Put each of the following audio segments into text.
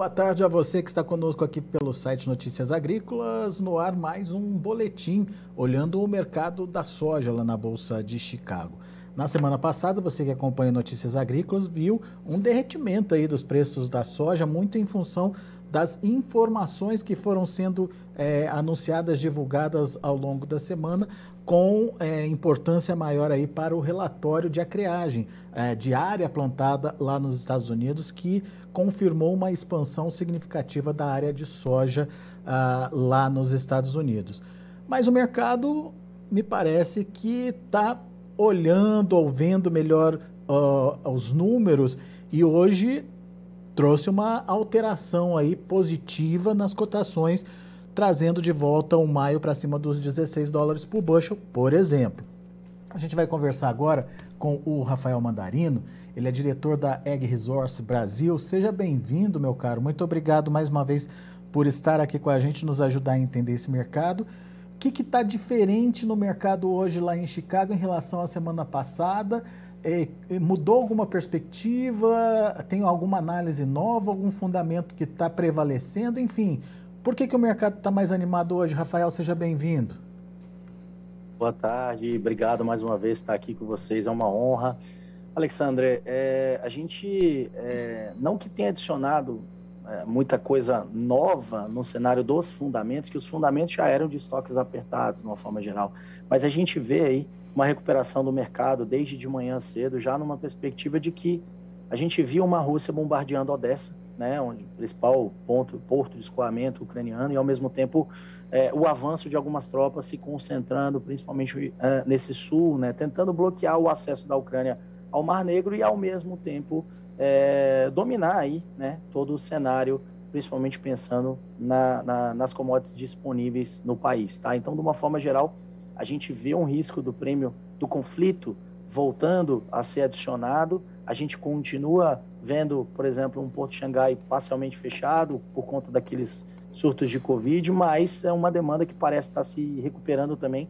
boa tarde a você que está conosco aqui pelo site Notícias Agrícolas. No ar, mais um boletim olhando o mercado da soja lá na Bolsa de Chicago. Na semana passada, você que acompanha Notícias Agrícolas viu um derretimento aí dos preços da soja, muito em função das informações que foram sendo é, anunciadas, divulgadas ao longo da semana, com é, importância maior aí para o relatório de acreagem é, de área plantada lá nos Estados Unidos, que confirmou uma expansão significativa da área de soja ah, lá nos Estados Unidos. Mas o mercado me parece que está olhando ou vendo melhor uh, os números e hoje trouxe uma alteração aí positiva nas cotações, trazendo de volta o maio para cima dos 16 dólares por bushel, por exemplo. A gente vai conversar agora com o Rafael Mandarino, ele é diretor da Egg Resource Brasil. Seja bem-vindo, meu caro. Muito obrigado mais uma vez por estar aqui com a gente, nos ajudar a entender esse mercado que está diferente no mercado hoje lá em Chicago em relação à semana passada? É, é, mudou alguma perspectiva? Tem alguma análise nova, algum fundamento que está prevalecendo? Enfim, por que, que o mercado está mais animado hoje? Rafael, seja bem-vindo. Boa tarde, obrigado mais uma vez estar aqui com vocês, é uma honra. Alexandre, é, a gente, é, não que tenha adicionado é, muita coisa nova no cenário dos fundamentos, que os fundamentos já eram de estoques apertados, de uma forma geral. Mas a gente vê aí uma recuperação do mercado desde de manhã cedo, já numa perspectiva de que a gente viu uma Rússia bombardeando Odessa, né, onde principal ponto, porto de escoamento ucraniano, e ao mesmo tempo é, o avanço de algumas tropas se concentrando, principalmente é, nesse sul, né, tentando bloquear o acesso da Ucrânia ao Mar Negro e ao mesmo tempo é, dominar aí, né, todo o cenário, principalmente pensando na, na, nas commodities disponíveis no país, tá? Então, de uma forma geral, a gente vê um risco do prêmio do conflito voltando a ser adicionado. A gente continua vendo, por exemplo, um Porto de Xangai parcialmente fechado por conta daqueles surtos de Covid, mas é uma demanda que parece estar se recuperando também,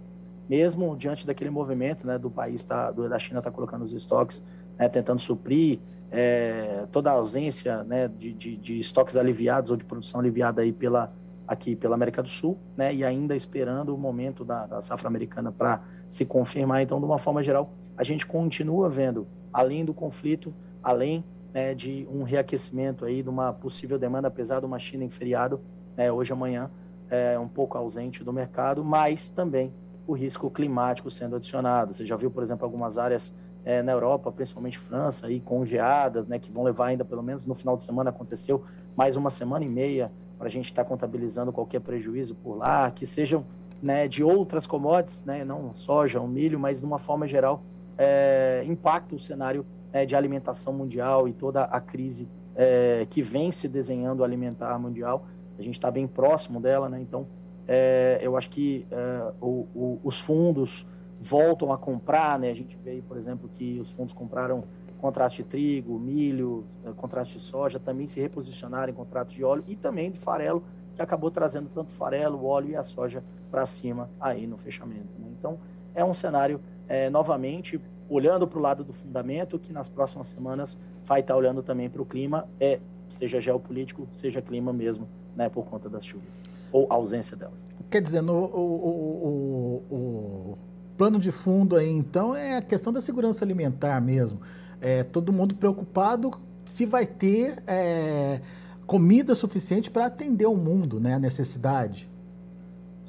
mesmo diante daquele movimento né, do país, tá, da China estar tá colocando os estoques, né, tentando suprir é, toda a ausência né, de, de, de, estoques aliviados ou de produção aliviada aí pela, aqui pela América do Sul, né, e ainda esperando o momento da, da safra americana para se confirmar. Então, de uma forma geral, a gente continua vendo, além do conflito, além né, de um reaquecimento aí, de uma possível demanda, apesar de uma China em feriado, né, hoje amanhã, é um pouco ausente do mercado, mas também o risco climático sendo adicionado. Você já viu, por exemplo, algumas áreas é, na Europa, principalmente França, aí, com geadas, né, que vão levar ainda, pelo menos no final de semana, aconteceu mais uma semana e meia para a gente estar tá contabilizando qualquer prejuízo por lá, que sejam né, de outras commodities, né, não soja, o milho, mas de uma forma geral, é, impacta o cenário é, de alimentação mundial e toda a crise é, que vem se desenhando alimentar mundial. A gente está bem próximo dela, né, então é, eu acho que é, o, o, os fundos voltam a comprar, né? A gente vê por exemplo, que os fundos compraram contratos de trigo, milho, eh, contratos de soja, também se reposicionaram em contratos de óleo e também de farelo, que acabou trazendo tanto farelo, o óleo e a soja para cima aí no fechamento. Né? Então, é um cenário, é, novamente, olhando para o lado do fundamento, que nas próximas semanas vai estar tá olhando também para o clima, é, seja geopolítico, seja clima mesmo, né, por conta das chuvas, ou ausência delas. Quer dizer, no, o, o, o plano de fundo aí, então, é a questão da segurança alimentar mesmo. É, todo mundo preocupado se vai ter é, comida suficiente para atender o mundo, né, a necessidade.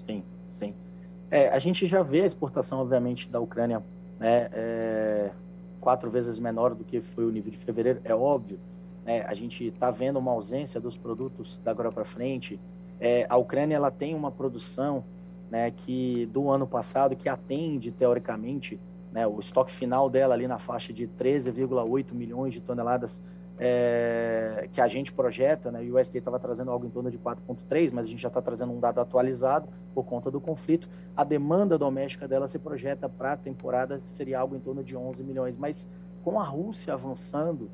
Sim, sim. É, a gente já vê a exportação, obviamente, da Ucrânia né, é, quatro vezes menor do que foi o nível de fevereiro, é óbvio. Né, a gente está vendo uma ausência dos produtos da agora para frente. É, a Ucrânia ela tem uma produção né, que do ano passado, que atende teoricamente né, o estoque final dela ali na faixa de 13,8 milhões de toneladas é, que a gente projeta, né, e o USDA estava trazendo algo em torno de 4,3, mas a gente já está trazendo um dado atualizado por conta do conflito. A demanda doméstica dela se projeta para a temporada seria algo em torno de 11 milhões, mas com a Rússia avançando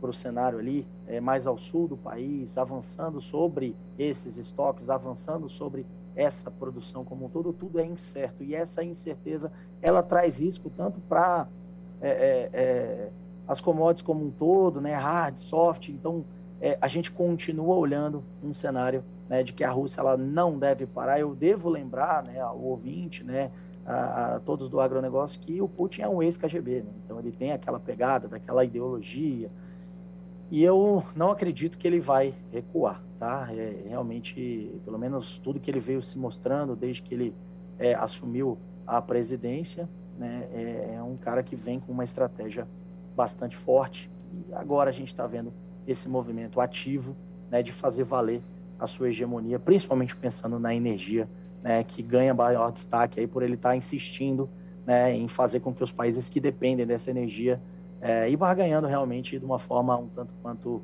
para o cenário ali, é, mais ao sul do país, avançando sobre esses estoques, avançando sobre essa produção como um todo, tudo é incerto. E essa incerteza, ela traz risco tanto para é, é, é, as commodities como um todo, né, hard, soft. Então, é, a gente continua olhando um cenário né, de que a Rússia ela não deve parar. Eu devo lembrar né, ao ouvinte, né, a, a todos do agronegócio, que o Putin é um ex-KGB. Né? Então ele tem aquela pegada, daquela ideologia. E eu não acredito que ele vai recuar, tá? É, realmente, pelo menos tudo que ele veio se mostrando desde que ele é, assumiu a presidência, né, é, é um cara que vem com uma estratégia bastante forte. E agora a gente está vendo esse movimento ativo né, de fazer valer a sua hegemonia, principalmente pensando na energia, né, que ganha maior destaque aí por ele estar tá insistindo né, em fazer com que os países que dependem dessa energia é, e ganhando realmente de uma forma um tanto quanto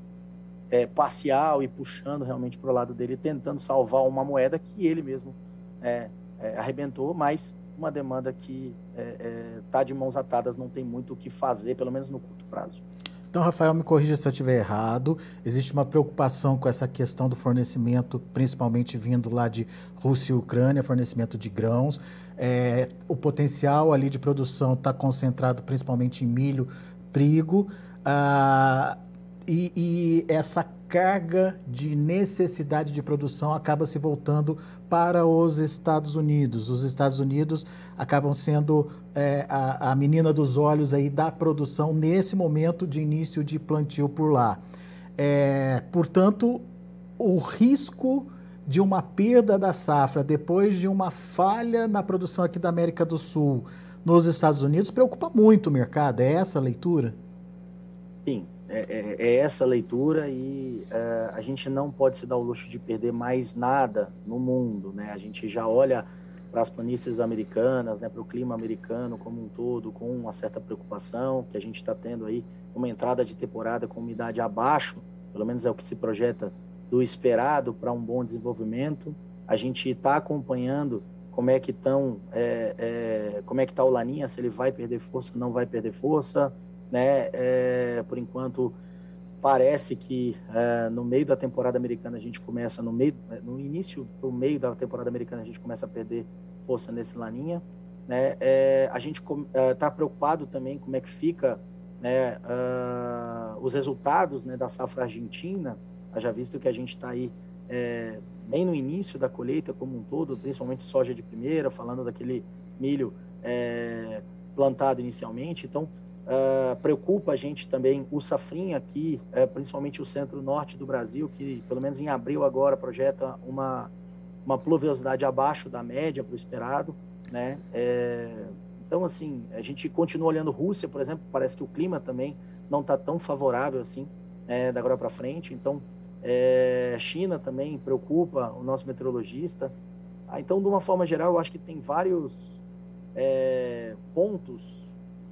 é, parcial e puxando realmente para o lado dele, tentando salvar uma moeda que ele mesmo é, é arrebentou, mas uma demanda que é, é, de mãos atadas, não tem muito o que fazer, pelo menos no curto prazo. Então, Rafael, me corrija se eu estiver errado. Existe uma preocupação com essa questão do fornecimento, principalmente vindo lá de Rússia e Ucrânia, fornecimento de grãos. É, o potencial ali de produção está concentrado principalmente em milho, trigo. Ah, e, e, essa carga de necessidade de produção acaba se voltando para os Estados Unidos. Os Estados Unidos acabam sendo é, a, a, menina dos olhos aí da produção nesse momento de início de plantio por lá. É, portanto, o risco de uma perda da safra depois de uma falha na produção aqui da América do Sul nos Estados Unidos preocupa muito o mercado. É essa a leitura? Sim, é, é, é essa leitura e é, a gente não pode se dar o luxo de perder mais nada no mundo. Né? A gente já olha para as planícies americanas, né, para o clima americano como um todo, com uma certa preocupação, que a gente está tendo aí uma entrada de temporada com umidade abaixo, pelo menos é o que se projeta do esperado para um bom desenvolvimento. A gente está acompanhando como é que estão, é, é, como é que está o Laninha, se ele vai perder força, não vai perder força, né? É, por enquanto parece que é, no meio da temporada americana a gente começa no meio, no início do meio da temporada americana a gente começa a perder força nesse laninha, né? É, a gente está é, preocupado também como é que fica, né? Uh, os resultados, né, da safra argentina, já visto que a gente está aí é, bem no início da colheita como um todo, principalmente soja de primeira, falando daquele milho é, plantado inicialmente, então Uh, preocupa a gente também o safrinha aqui, é, principalmente o centro-norte do Brasil, que pelo menos em abril agora projeta uma, uma pluviosidade abaixo da média para o esperado. Né? É, então, assim, a gente continua olhando Rússia, por exemplo, parece que o clima também não está tão favorável assim é, da agora para frente. Então, é, China também preocupa o nosso meteorologista. Ah, então, de uma forma geral, eu acho que tem vários é, pontos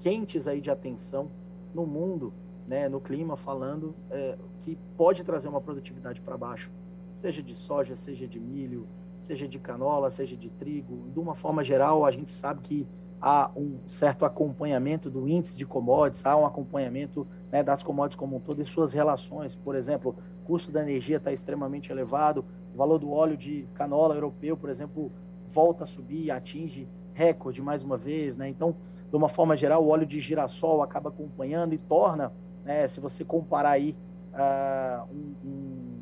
quentes aí de atenção no mundo, né, no clima, falando é, que pode trazer uma produtividade para baixo, seja de soja, seja de milho, seja de canola, seja de trigo. De uma forma geral, a gente sabe que há um certo acompanhamento do índice de commodities, há um acompanhamento né, das commodities como um todo e suas relações. Por exemplo, o custo da energia está extremamente elevado, o valor do óleo de canola europeu, por exemplo, volta a subir, atinge recorde mais uma vez. Né? Então, de uma forma geral, o óleo de girassol acaba acompanhando e torna, né, se você comparar aí uh, um, um,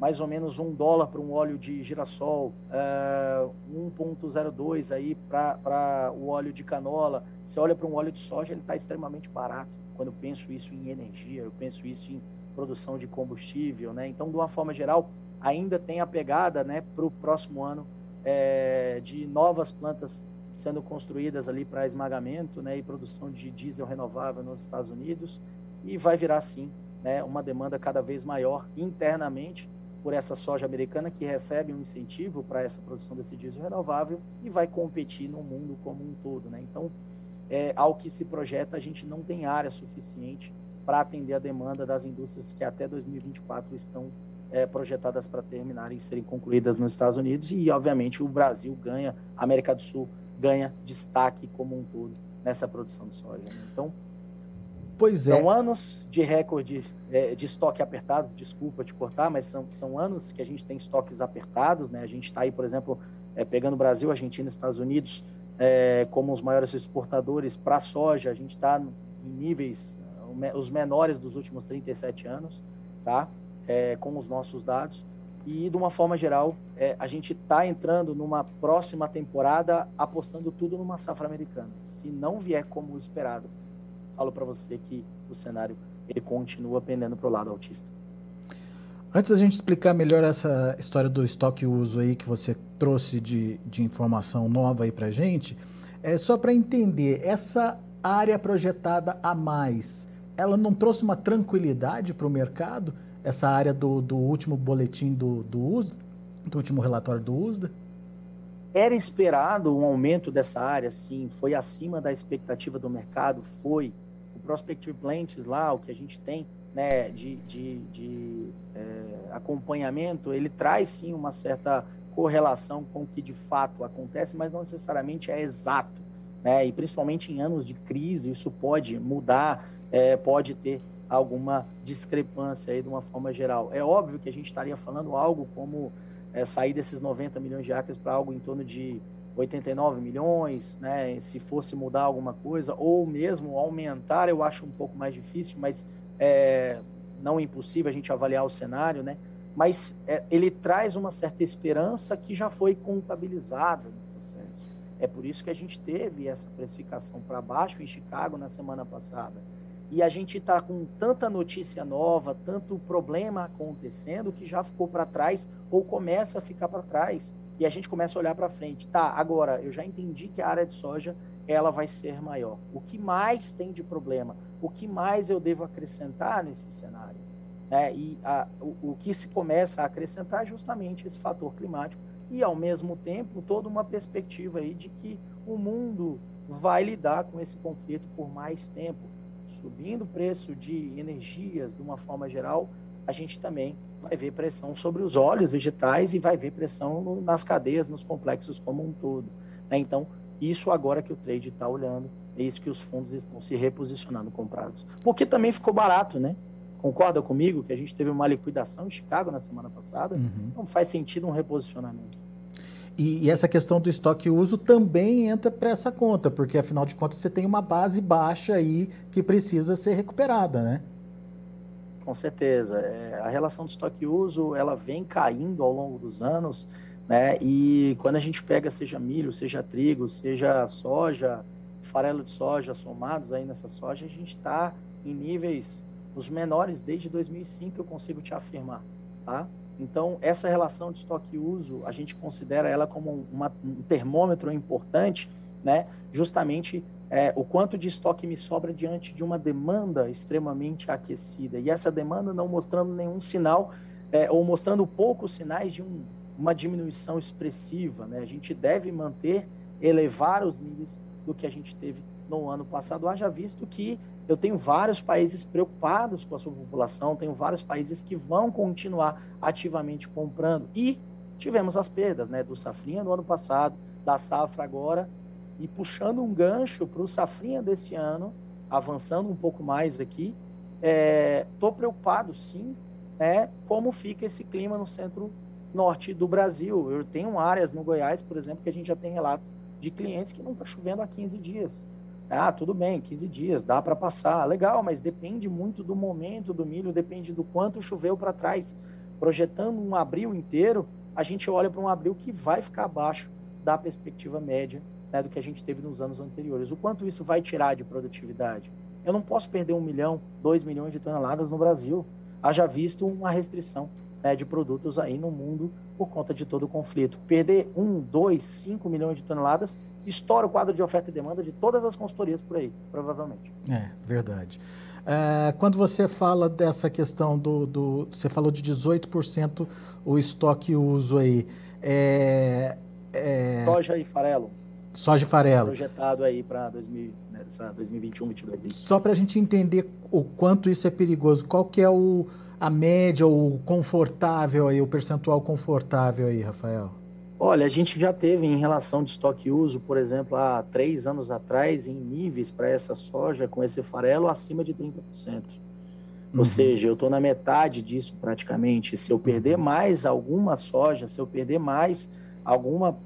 mais ou menos um dólar para um óleo de girassol, uh, 1,02 aí para o óleo de canola, você olha para um óleo de soja, ele está extremamente barato. Quando eu penso isso em energia, eu penso isso em produção de combustível, né? Então, de uma forma geral, ainda tem a pegada, né, para o próximo ano é, de novas plantas sendo construídas ali para esmagamento né, e produção de diesel renovável nos Estados Unidos e vai virar sim né, uma demanda cada vez maior internamente por essa soja americana que recebe um incentivo para essa produção desse diesel renovável e vai competir no mundo como um todo. Né? Então, é, ao que se projeta, a gente não tem área suficiente para atender a demanda das indústrias que até 2024 estão é, projetadas para terminarem e serem concluídas nos Estados Unidos e, obviamente, o Brasil ganha, a América do Sul ganha destaque como um todo nessa produção de soja. Né? Então, pois são é. anos de recorde é, de estoque apertado, desculpa te cortar, mas são, são anos que a gente tem estoques apertados. Né? A gente está aí, por exemplo, é, pegando Brasil, Argentina, Estados Unidos é, como os maiores exportadores para soja. A gente está em níveis os menores dos últimos 37 anos, tá? é, com os nossos dados. E, de uma forma geral, é, a gente está entrando numa próxima temporada apostando tudo numa safra americana. Se não vier como esperado, falo para você que o cenário ele continua pendendo para o lado autista. Antes da gente explicar melhor essa história do estoque uso aí que você trouxe de, de informação nova aí para gente, é só para entender, essa área projetada a mais, ela não trouxe uma tranquilidade para o mercado? Essa área do, do último boletim do, do USDA, do último relatório do USDA? Era esperado um aumento dessa área, sim, foi acima da expectativa do mercado, foi. O Prospective Plants lá, o que a gente tem, né, de, de, de é, acompanhamento, ele traz sim uma certa correlação com o que de fato acontece, mas não necessariamente é exato. Né? E principalmente em anos de crise, isso pode mudar, é, pode ter alguma discrepância aí de uma forma geral. É óbvio que a gente estaria falando algo como é, sair desses 90 milhões de acres para algo em torno de 89 milhões, né? Se fosse mudar alguma coisa, ou mesmo aumentar, eu acho um pouco mais difícil, mas é, não é impossível a gente avaliar o cenário, né? Mas é, ele traz uma certa esperança que já foi contabilizada no processo. É por isso que a gente teve essa precificação para baixo em Chicago na semana passada. E a gente está com tanta notícia nova, tanto problema acontecendo que já ficou para trás ou começa a ficar para trás. E a gente começa a olhar para frente. Tá, agora eu já entendi que a área de soja ela vai ser maior. O que mais tem de problema? O que mais eu devo acrescentar nesse cenário? É, e a, o, o, que se começa a acrescentar é justamente esse fator climático e, ao mesmo tempo, toda uma perspectiva aí de que o mundo vai lidar com esse conflito por mais tempo. Subindo o preço de energias de uma forma geral, a gente também vai ver pressão sobre os óleos vegetais e vai ver pressão no, nas cadeias, nos complexos como um todo. Né? Então, isso agora que o trade está olhando, é isso que os fundos estão se reposicionando comprados. Porque também ficou barato, né? Concorda comigo que a gente teve uma liquidação em Chicago na semana passada? Uhum. Não faz sentido um reposicionamento. E, essa questão do estoque uso também entra para essa conta, porque afinal de contas você tem uma base baixa aí que precisa ser recuperada, né? Com certeza. É, a relação do estoque uso ela vem caindo ao longo dos anos né? E quando a gente pega seja milho, seja trigo, seja soja, farelo de soja somados aí nessa soja, a gente está em níveis os menores desde 2005, eu consigo te afirmar, tá? Então, essa relação de estoque uso, a gente considera ela como uma, um termômetro importante, né? Justamente é, o quanto de estoque me sobra diante de uma demanda extremamente aquecida. E essa demanda não mostrando nenhum sinal, é, ou mostrando poucos sinais de um uma diminuição expressiva. Né? A gente deve manter, elevar os níveis do que a gente teve no ano passado. Haja visto que eu tenho vários países preocupados com a sua população, tenho vários países que vão continuar ativamente comprando. E tivemos as perdas né, do Safrinha no ano passado, da safra agora, e puxando um gancho para o Safrinha desse ano, avançando um pouco mais aqui, estou é, preocupado sim, é, como fica esse clima no centro norte do Brasil. Eu tenho áreas no Goiás, por exemplo, que a gente já tem relato de clientes que não está chovendo há 15 dias. Ah, tudo bem, 15 dias, dá para passar. Legal, mas depende muito do momento do milho, depende do quanto choveu para trás. Projetando um abril inteiro, a gente olha para um abril que vai ficar abaixo da perspectiva média né, do que a gente teve nos anos anteriores. O quanto isso vai tirar de produtividade? Eu não posso perder um milhão, dois milhões de toneladas no Brasil. Haja visto uma restrição né, de produtos aí no mundo por conta de todo o conflito. Perder um, dois, cinco milhões de toneladas estoura o quadro de oferta e demanda de todas as consultorias por aí, provavelmente. É, verdade. É, quando você fala dessa questão do, do, Você falou de 18% o estoque uso aí. É, é... Soja e farelo. Soja e farelo. Projetado aí para 2021, 2022. Só para a gente entender o quanto isso é perigoso, qual que é o a média, o confortável aí, o percentual confortável aí, Rafael? Olha, a gente já teve em relação de estoque uso, por exemplo, há três anos atrás, em níveis para essa soja com esse farelo acima de 30%. Ou uhum. seja, eu estou na metade disso praticamente. Se eu perder uhum. mais alguma soja, se eu perder mais alguma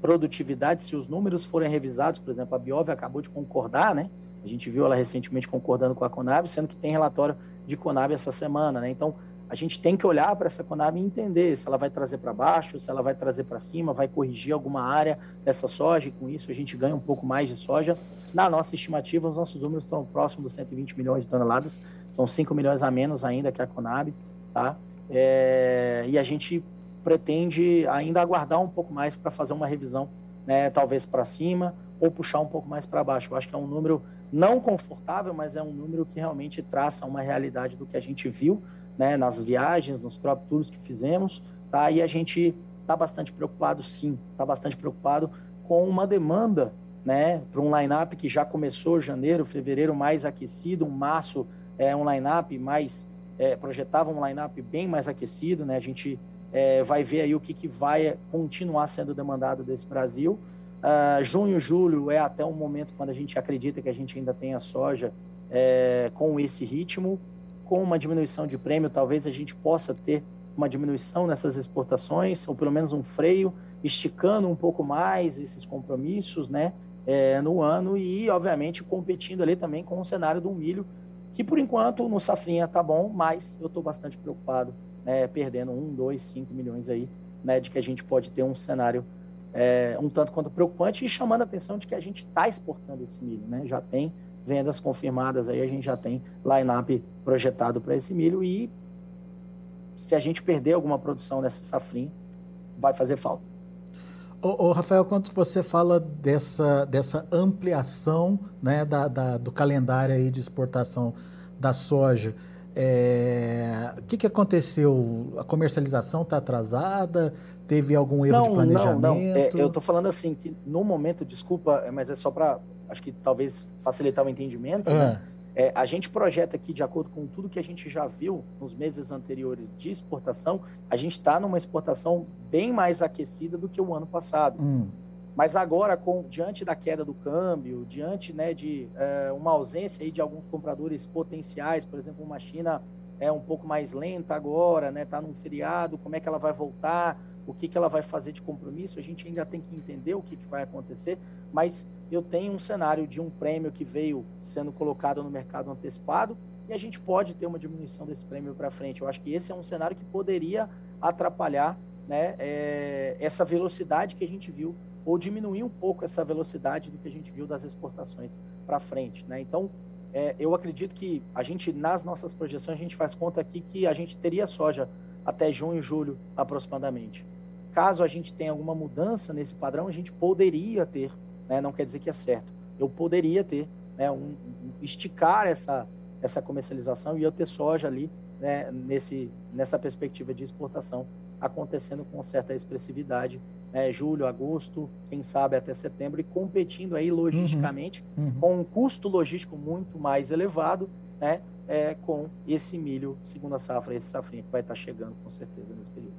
produtividade, se os números forem revisados, por exemplo, a Biov acabou de concordar, né? A gente viu ela recentemente concordando com a Conab, sendo que tem relatório de Conab essa semana, né? Então, a gente tem que olhar para essa Conab e entender se ela vai trazer para baixo, se ela vai trazer para cima, vai corrigir alguma área dessa soja, e com isso a gente ganha um pouco mais de soja. Na nossa estimativa, os nossos números estão próximos dos 120 milhões de toneladas, são 5 milhões a menos ainda que a Conab, tá? É, e a gente pretende ainda aguardar um pouco mais para fazer uma revisão, né, talvez para cima ou puxar um pouco mais para baixo. Eu acho que é um número não confortável, mas é um número que realmente traça uma realidade do que a gente viu né, nas viagens, nos crop tours que fizemos, tá? E a gente está bastante preocupado, sim, está bastante preocupado com uma demanda, né, para um line-up que já começou janeiro, fevereiro mais aquecido, um março é um line-up mais é, projetava um line-up bem mais aquecido, né? A gente é, vai ver aí o que, que vai continuar sendo demandado desse Brasil. Uh, junho, julho é até um momento quando a gente acredita que a gente ainda tem a soja é, com esse ritmo com uma diminuição de prêmio, talvez a gente possa ter uma diminuição nessas exportações, ou pelo menos um freio, esticando um pouco mais esses compromissos, né, é, no ano e, obviamente, competindo ali também com o cenário do milho, que por enquanto no safrinha tá bom, mas eu estou bastante preocupado, né, perdendo um, dois, cinco milhões aí, né, de que a gente pode ter um cenário é, um tanto quanto preocupante e chamando a atenção de que a gente está exportando esse milho, né, já tem vendas confirmadas aí, a gente já tem line-up projetado para esse milho e se a gente perder alguma produção nessa safrinha, vai fazer falta. Ô, ô, Rafael, quando você fala dessa, dessa ampliação né, da, da, do calendário aí de exportação da soja, é, o que, que aconteceu? A comercialização está atrasada? Teve algum erro não, de planejamento? Não, não. É, eu estou falando assim que no momento, desculpa, mas é só para acho que talvez facilitar o entendimento, né? É, a gente projeta aqui, de acordo com tudo que a gente já viu nos meses anteriores de exportação, a gente está numa exportação bem mais aquecida do que o ano passado. Hum. Mas agora, com, diante da queda do câmbio, diante né, de é, uma ausência aí de alguns compradores potenciais, por exemplo, uma China é um pouco mais lenta agora, está né, tá num feriado, como é que ela vai voltar? o que, que ela vai fazer de compromisso, a gente ainda tem que entender o que, que vai acontecer, mas eu tenho um cenário de um prêmio que veio sendo colocado no mercado antecipado e a gente pode ter uma diminuição desse prêmio para frente. Eu acho que esse é um cenário que poderia atrapalhar né, é, essa velocidade que a gente viu, ou diminuir um pouco essa velocidade do que a gente viu das exportações para frente. Né? Então, é, eu acredito que a gente, nas nossas projeções, a gente faz conta aqui que a gente teria soja até junho, julho aproximadamente caso a gente tenha alguma mudança nesse padrão, a gente poderia ter, né, não quer dizer que é certo, eu poderia ter, né, um, um, esticar essa, essa comercialização e eu ter soja ali né, nesse, nessa perspectiva de exportação acontecendo com certa expressividade, né, julho, agosto, quem sabe até setembro, e competindo aí logisticamente uhum, uhum. com um custo logístico muito mais elevado, né, é, com esse milho segunda safra, esse safrinha que vai estar chegando com certeza nesse período.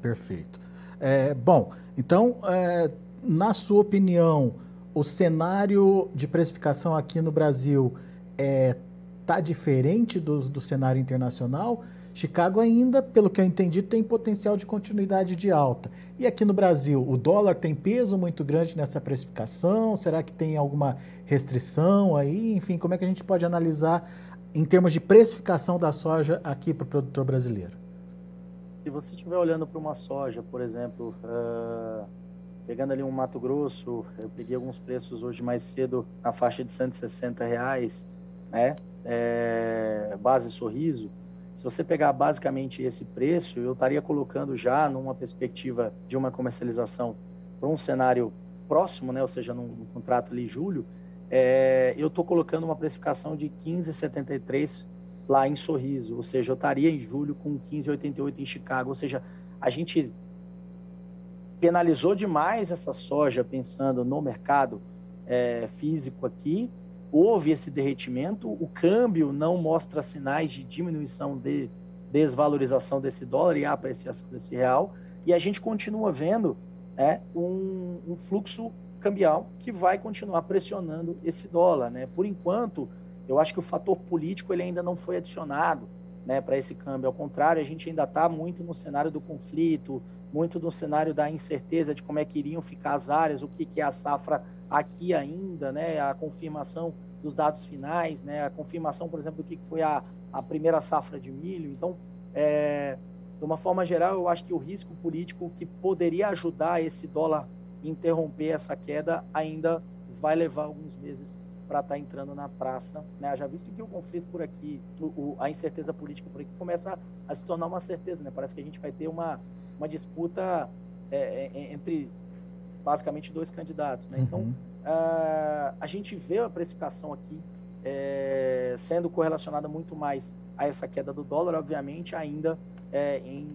Perfeito. É, bom, então, é, na sua opinião, o cenário de precificação aqui no Brasil está é, diferente do, do cenário internacional? Chicago ainda, pelo que eu entendi, tem potencial de continuidade de alta. E aqui no Brasil, o dólar tem peso muito grande nessa precificação? Será que tem alguma restrição aí? Enfim, como é que a gente pode analisar em termos de precificação da soja aqui para o produtor brasileiro? se você estiver olhando para uma soja, por exemplo, uh, pegando ali um Mato Grosso, eu peguei alguns preços hoje mais cedo na faixa de 160 reais, né? É, base sorriso. Se você pegar basicamente esse preço, eu estaria colocando já numa perspectiva de uma comercialização para um cenário próximo, né? Ou seja, num, num contrato ali julho, é, eu estou colocando uma precificação de 15,73 lá em Sorriso, ou seja, eu estaria em julho com 15,88 em Chicago, ou seja, a gente penalizou demais essa soja pensando no mercado é, físico aqui, houve esse derretimento, o câmbio não mostra sinais de diminuição de desvalorização desse dólar e apreciação desse real, e a gente continua vendo é, um, um fluxo cambial que vai continuar pressionando esse dólar. Né? Por enquanto, eu acho que o fator político ele ainda não foi adicionado né, para esse câmbio. Ao contrário, a gente ainda está muito no cenário do conflito, muito no cenário da incerteza de como é que iriam ficar as áreas, o que, que é a safra aqui ainda, né, a confirmação dos dados finais, né, a confirmação, por exemplo, do que foi a, a primeira safra de milho. Então, é, de uma forma geral, eu acho que o risco político que poderia ajudar esse dólar interromper essa queda ainda vai levar alguns meses para estar tá entrando na praça. Né? Já visto que o conflito por aqui, o, a incerteza política por aqui começa a, a, se tornar uma certeza. Né? Parece que a gente vai ter uma, uma disputa é, é, entre basicamente dois candidatos. Né? Então, uhum. uh, a gente vê a precificação aqui é, sendo correlacionada muito mais a essa queda do dólar, obviamente, ainda é, em,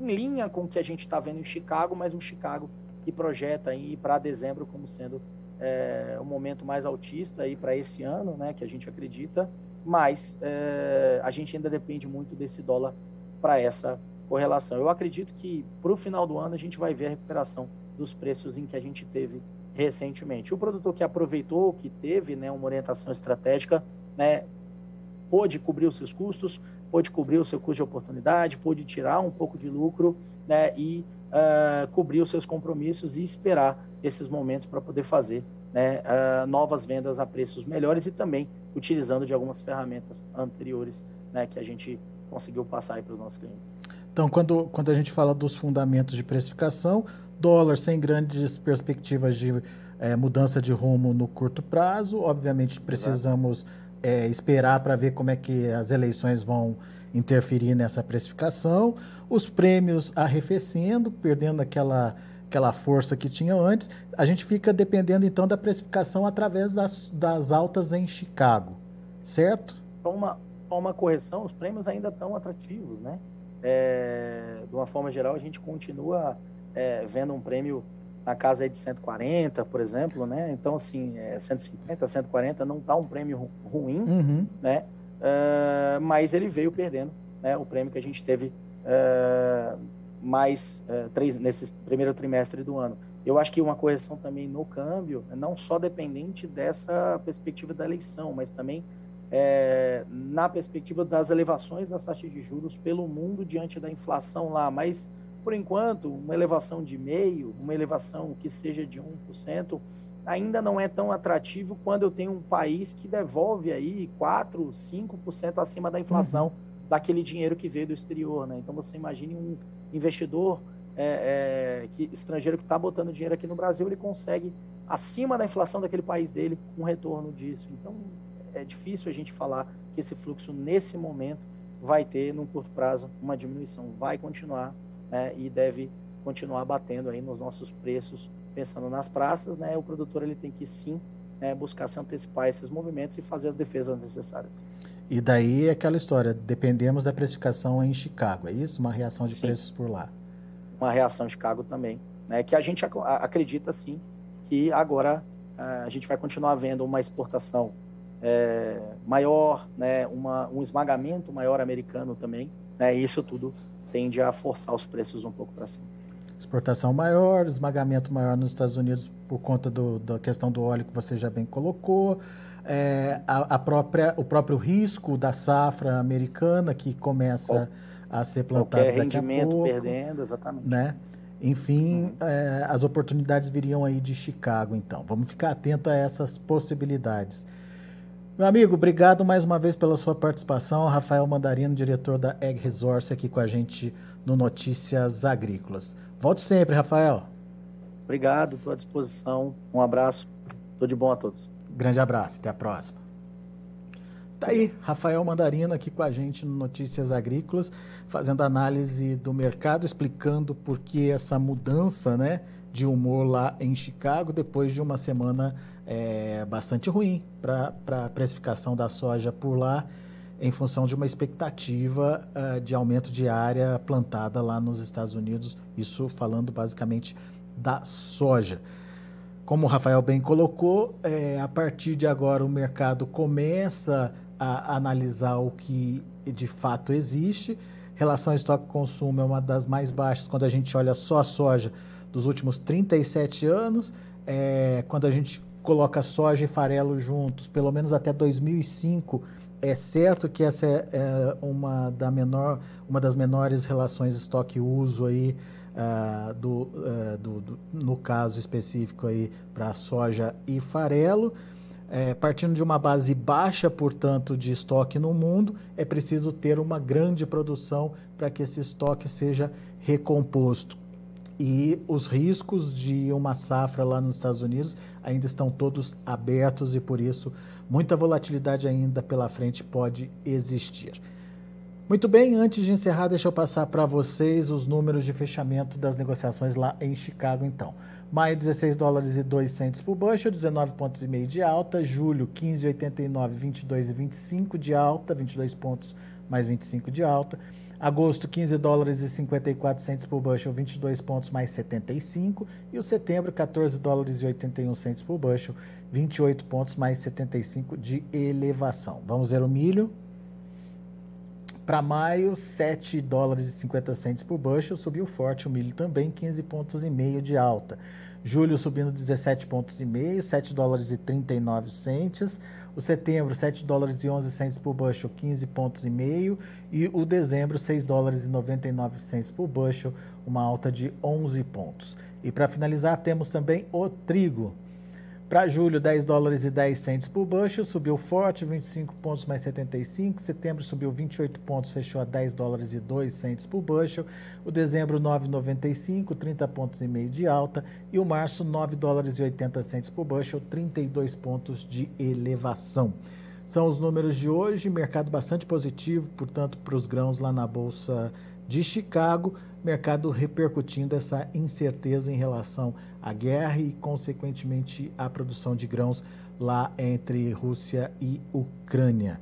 em, linha com o que a gente está vendo em Chicago, mas um Chicago que projeta aí para dezembro como sendo é, o momento mais altista aí para esse ano, né, que a gente acredita, mas é, a gente ainda depende muito desse dólar para essa correlação. Eu acredito que para o final do ano a gente vai ver a recuperação dos preços em que a gente teve recentemente. O produtor que aproveitou, que teve né, uma orientação estratégica, né, pôde cobrir os seus custos, pôde cobrir o seu custo de oportunidade, pôde tirar um pouco de lucro né, e uh, cobrir os seus compromissos e esperar esses momentos para poder fazer né, uh, novas vendas a preços melhores e também utilizando de algumas ferramentas anteriores né, que a gente conseguiu passar para os nossos clientes. Então, quando, quando a gente fala dos fundamentos de precificação, dólar sem grandes perspectivas de é, mudança de rumo no curto prazo. Obviamente, precisamos é, esperar para ver como é que as eleições vão interferir nessa precificação. Os prêmios arrefecendo, perdendo aquela, aquela força que tinha antes. A gente fica dependendo, então, da precificação através das, das altas em Chicago, certo? Uma, uma correção, os prêmios ainda estão atrativos, né? É, de uma forma geral, a gente continua é, vendo um prêmio na casa aí de 140, por exemplo, né? Então, assim, é 150, 140 não está um prêmio ruim, uhum. né? Uh, mas ele veio perdendo né, o prêmio que a gente teve uh, mais uh, três, nesse primeiro trimestre do ano. Eu acho que uma correção também no câmbio, não só dependente dessa perspectiva da eleição, mas também é, na perspectiva das elevações das taxas de juros pelo mundo diante da inflação lá, mas por enquanto, uma elevação de meio, uma elevação que seja de 1%, ainda não é tão atrativo quando eu tenho um país que devolve aí 4, 5% acima da inflação uhum. daquele dinheiro que veio do exterior, né? Então você imagine um investidor é, é, que, estrangeiro que está botando dinheiro aqui no Brasil, ele consegue acima da inflação daquele país dele um retorno disso. Então é difícil a gente falar que esse fluxo nesse momento vai ter, num curto prazo, uma diminuição. Vai continuar né, e deve continuar batendo aí nos nossos preços, pensando nas praças, né, o produtor ele tem que sim né, buscar se antecipar a esses movimentos e fazer as defesas necessárias. E daí é aquela história, dependemos da precificação em Chicago, é isso? Uma reação de sim. preços por lá. Uma reação em Chicago também, né, que a gente ac acredita sim que agora uh, a gente vai continuar vendo uma exportação é, maior, né, uma, um esmagamento maior americano também, né, isso tudo tende a forçar os preços um pouco para cima. Exportação maior, esmagamento maior nos Estados Unidos por conta do, da questão do óleo que você já bem colocou, é, a, a, própria, o próprio risco da safra americana que começa a ser plantada daqui rendimento a pouco. perdendo, exatamente. Né? Enfim, uhum. é, as oportunidades viriam aí de Chicago, então. Vamos ficar atento a essas possibilidades. Meu amigo, obrigado mais uma vez pela sua participação. Rafael Mandarino, diretor da Egg Resource, aqui com a gente no Notícias Agrícolas. Volte sempre, Rafael. Obrigado, estou à disposição. Um abraço, tudo de bom a todos. Grande abraço, até a próxima. Tá aí, Rafael Mandarino aqui com a gente no Notícias Agrícolas, fazendo análise do mercado, explicando por que essa mudança né, de humor lá em Chicago, depois de uma semana é, bastante ruim para a precificação da soja por lá, em função de uma expectativa uh, de aumento de área plantada lá nos Estados Unidos, isso falando basicamente da soja. Como o Rafael bem colocou, é, a partir de agora o mercado começa a analisar o que de fato existe. Relação estoque-consumo é uma das mais baixas quando a gente olha só a soja dos últimos 37 anos. É, quando a gente coloca soja e farelo juntos, pelo menos até 2005, é certo que essa é, é uma, da menor, uma das menores relações estoque-uso aí, uh, do, uh, do, do, no caso específico aí para soja e farelo. É, partindo de uma base baixa, portanto, de estoque no mundo, é preciso ter uma grande produção para que esse estoque seja recomposto. E os riscos de uma safra lá nos Estados Unidos ainda estão todos abertos e, por isso, muita volatilidade ainda pela frente pode existir. Muito bem, antes de encerrar, deixa eu passar para vocês os números de fechamento das negociações lá em Chicago, então. Maio, 16 dólares e 2 centos por bushel, 19 pontos e meio de alta. Julho, 15,89, 22,25 de alta, 22 pontos mais 25 de alta. Agosto, 15 dólares e 54 centos por bushel, 22 pontos mais 75. E o setembro, 14 dólares e 81 centos por bushel, 28 pontos mais 75 de elevação. Vamos ver o milho. Para maio, 7 dólares e 50 centos por bushel, subiu forte o milho também, 15 pontos e meio de alta. Julho subindo 17 pontos e meio, 7 dólares e 39 centos. O setembro, 7 dólares e 11 centos por bushel, 15 pontos e meio. E o dezembro, 6 dólares e 99 centos por bushel, uma alta de 11 pontos. E para finalizar, temos também o trigo. Para julho, 10 dólares e 10 centes por bushel, subiu forte, 25 pontos mais 75. Setembro subiu 28 pontos, fechou a 10 dólares e 2 centes por bushel. O dezembro, 9,95, 30 pontos e meio de alta. E o março, 9 dólares e 80 centes por bushel, 32 pontos de elevação. São os números de hoje, mercado bastante positivo, portanto, para os grãos lá na Bolsa de Chicago, mercado repercutindo essa incerteza em relação à guerra e, consequentemente, à produção de grãos lá entre Rússia e Ucrânia.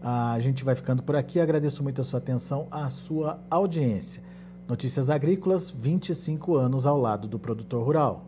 A gente vai ficando por aqui. Agradeço muito a sua atenção, a sua audiência. Notícias Agrícolas, 25 anos ao lado do produtor rural.